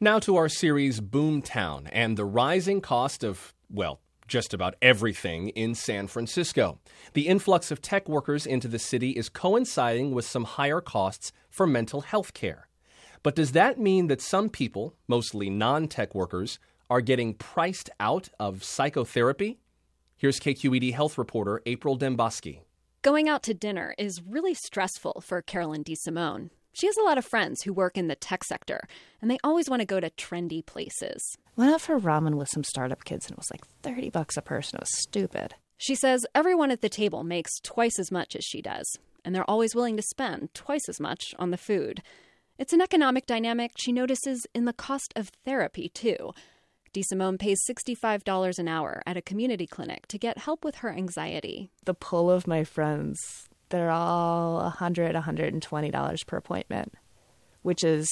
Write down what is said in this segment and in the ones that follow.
Now to our series Boomtown and the rising cost of, well, just about everything in San Francisco. The influx of tech workers into the city is coinciding with some higher costs for mental health care. But does that mean that some people, mostly non tech workers, are getting priced out of psychotherapy? Here's KQED health reporter April Dembosky. Going out to dinner is really stressful for Carolyn DeSimone. She has a lot of friends who work in the tech sector, and they always want to go to trendy places. Went out for ramen with some startup kids, and it was like 30 bucks a person. It was stupid. She says everyone at the table makes twice as much as she does, and they're always willing to spend twice as much on the food. It's an economic dynamic she notices in the cost of therapy, too. DeSimone pays $65 an hour at a community clinic to get help with her anxiety. The pull of my friends they're all $100, $120 per appointment, which is,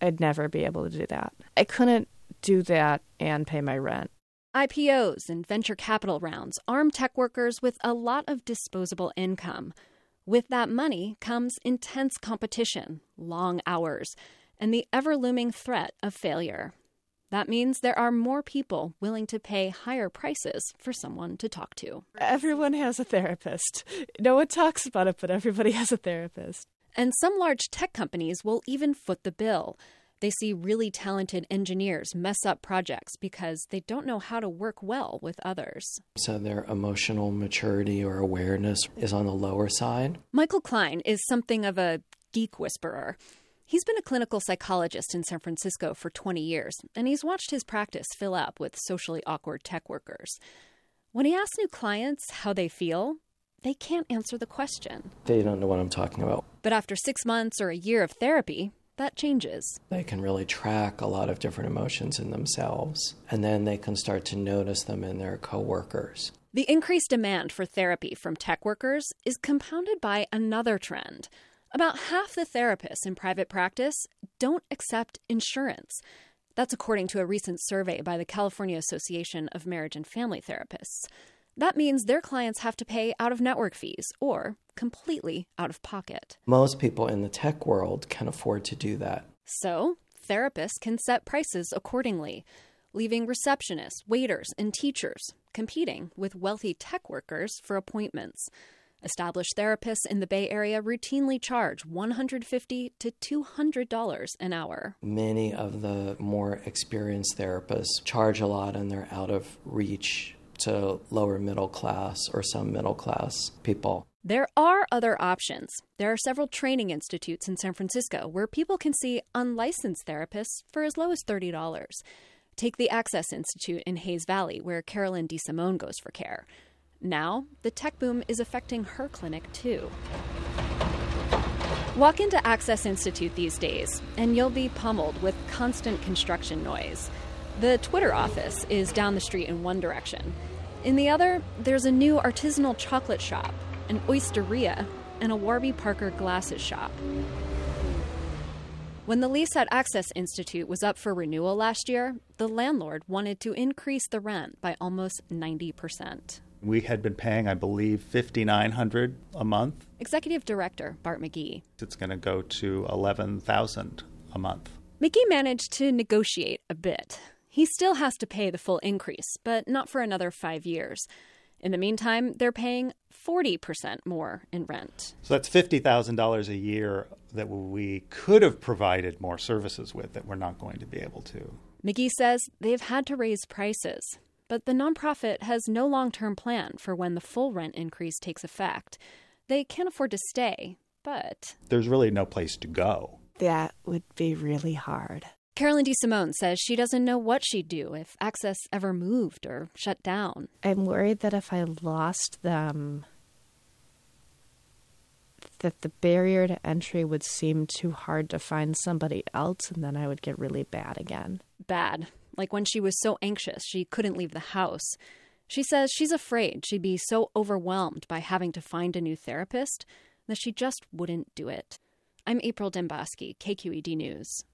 I'd never be able to do that. I couldn't do that and pay my rent. IPOs and venture capital rounds arm tech workers with a lot of disposable income. With that money comes intense competition, long hours, and the ever looming threat of failure. That means there are more people willing to pay higher prices for someone to talk to. Everyone has a therapist. No one talks about it, but everybody has a therapist. And some large tech companies will even foot the bill. They see really talented engineers mess up projects because they don't know how to work well with others. So their emotional maturity or awareness is on the lower side. Michael Klein is something of a geek whisperer. He's been a clinical psychologist in San Francisco for 20 years, and he's watched his practice fill up with socially awkward tech workers. When he asks new clients how they feel, they can't answer the question. They don't know what I'm talking about. But after six months or a year of therapy, that changes. They can really track a lot of different emotions in themselves, and then they can start to notice them in their coworkers. The increased demand for therapy from tech workers is compounded by another trend about half the therapists in private practice don't accept insurance. That's according to a recent survey by the California Association of Marriage and Family Therapists. That means their clients have to pay out of network fees or completely out of pocket. Most people in the tech world can afford to do that. So, therapists can set prices accordingly, leaving receptionists, waiters, and teachers competing with wealthy tech workers for appointments. Established therapists in the Bay Area routinely charge 150 to $200 an hour. Many of the more experienced therapists charge a lot and they're out of reach to lower middle class or some middle class people. There are other options. There are several training institutes in San Francisco where people can see unlicensed therapists for as low as $30. Take the Access Institute in Hayes Valley, where Carolyn DeSimone goes for care. Now, the tech boom is affecting her clinic too. Walk into Access Institute these days, and you'll be pummeled with constant construction noise. The Twitter office is down the street in one direction. In the other, there's a new artisanal chocolate shop, an oysteria, and a Warby Parker glasses shop. When the lease at Access Institute was up for renewal last year, the landlord wanted to increase the rent by almost 90%. We had been paying, I believe, fifty nine hundred a month. Executive Director Bart McGee. It's going to go to eleven thousand a month. McGee managed to negotiate a bit. He still has to pay the full increase, but not for another five years. In the meantime, they're paying 40% more in rent. So that's $50,000 a year that we could have provided more services with that we're not going to be able to. McGee says they've had to raise prices. But the nonprofit has no long term plan for when the full rent increase takes effect. They can't afford to stay, but. There's really no place to go. That would be really hard. Carolyn DeSimone says she doesn't know what she'd do if Access ever moved or shut down. I'm worried that if I lost them, that the barrier to entry would seem too hard to find somebody else, and then I would get really bad again. Bad like when she was so anxious she couldn't leave the house. She says she's afraid she'd be so overwhelmed by having to find a new therapist that she just wouldn't do it. I'm April Dembosky, KQED News.